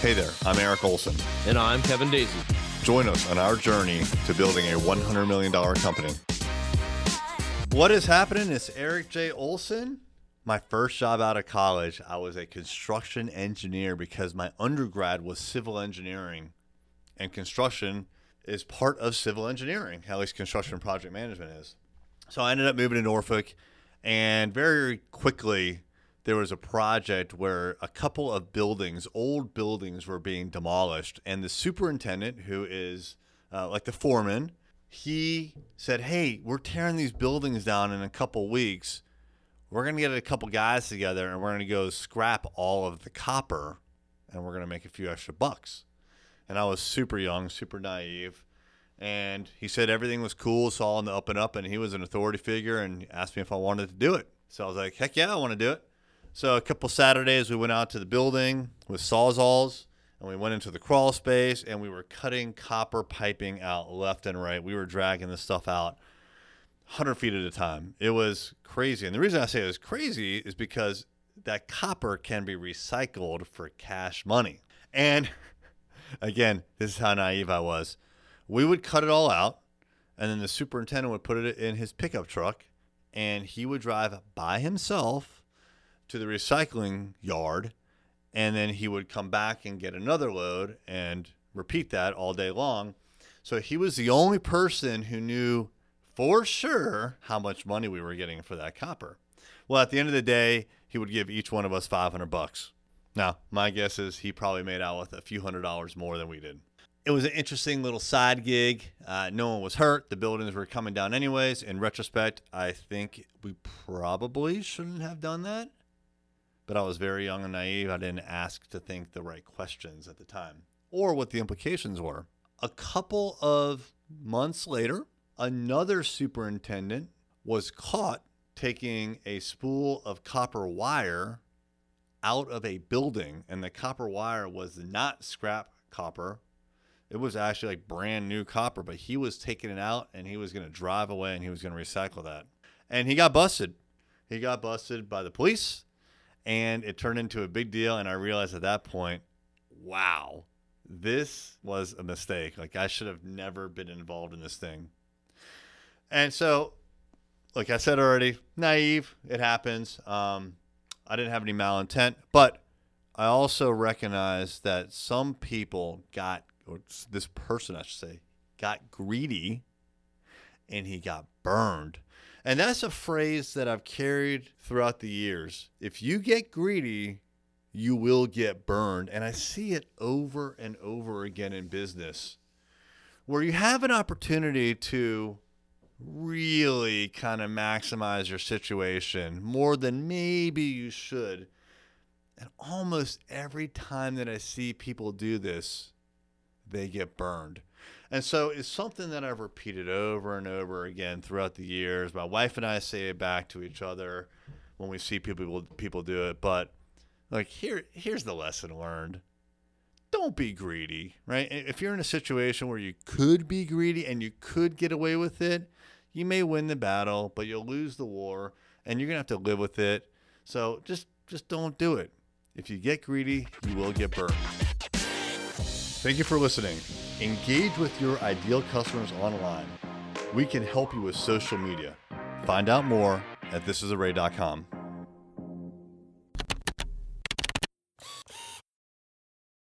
Hey there, I'm Eric Olson. And I'm Kevin Daisey. Join us on our journey to building a $100 million company. What is happening? It's Eric J. Olson. My first job out of college, I was a construction engineer because my undergrad was civil engineering, and construction is part of civil engineering, at least construction project management is. So I ended up moving to Norfolk, and very quickly, there was a project where a couple of buildings, old buildings, were being demolished, and the superintendent, who is uh, like the foreman, he said, "Hey, we're tearing these buildings down in a couple weeks. We're gonna get a couple guys together, and we're gonna go scrap all of the copper, and we're gonna make a few extra bucks." And I was super young, super naive. And he said everything was cool, all on the up and up, and he was an authority figure and asked me if I wanted to do it. So I was like, heck yeah, I want to do it. So a couple Saturdays we went out to the building with sawzalls and we went into the crawl space and we were cutting copper piping out left and right. We were dragging this stuff out 100 feet at a time. It was crazy. And the reason I say it was crazy is because that copper can be recycled for cash money. And again, this is how naive I was. We would cut it all out and then the superintendent would put it in his pickup truck and he would drive by himself to the recycling yard and then he would come back and get another load and repeat that all day long. So he was the only person who knew for sure how much money we were getting for that copper. Well, at the end of the day, he would give each one of us 500 bucks. Now, my guess is he probably made out with a few hundred dollars more than we did. It was an interesting little side gig. Uh, no one was hurt. The buildings were coming down anyways. In retrospect, I think we probably shouldn't have done that but I was very young and naive. I didn't ask to think the right questions at the time or what the implications were. A couple of months later, another superintendent was caught taking a spool of copper wire out of a building, and the copper wire was not scrap copper. It was actually like brand new copper, but he was taking it out and he was going to drive away and he was going to recycle that. And he got busted. He got busted by the police and it turned into a big deal. And I realized at that point, wow, this was a mistake. Like I should have never been involved in this thing. And so, like I said already, naive. It happens. Um, I didn't have any malintent, but I also recognize that some people got, or this person, I should say, got greedy and he got burned and that's a phrase that I've carried throughout the years. If you get greedy, you will get burned. And I see it over and over again in business where you have an opportunity to really kind of maximize your situation more than maybe you should. And almost every time that I see people do this, they get burned. And so it's something that I've repeated over and over again throughout the years. My wife and I say it back to each other when we see people people do it. But like here here's the lesson learned. Don't be greedy, right? If you're in a situation where you could be greedy and you could get away with it, you may win the battle, but you'll lose the war and you're going to have to live with it. So just just don't do it. If you get greedy, you will get burned. Thank you for listening. Engage with your ideal customers online. We can help you with social media. Find out more at thisisarray.com.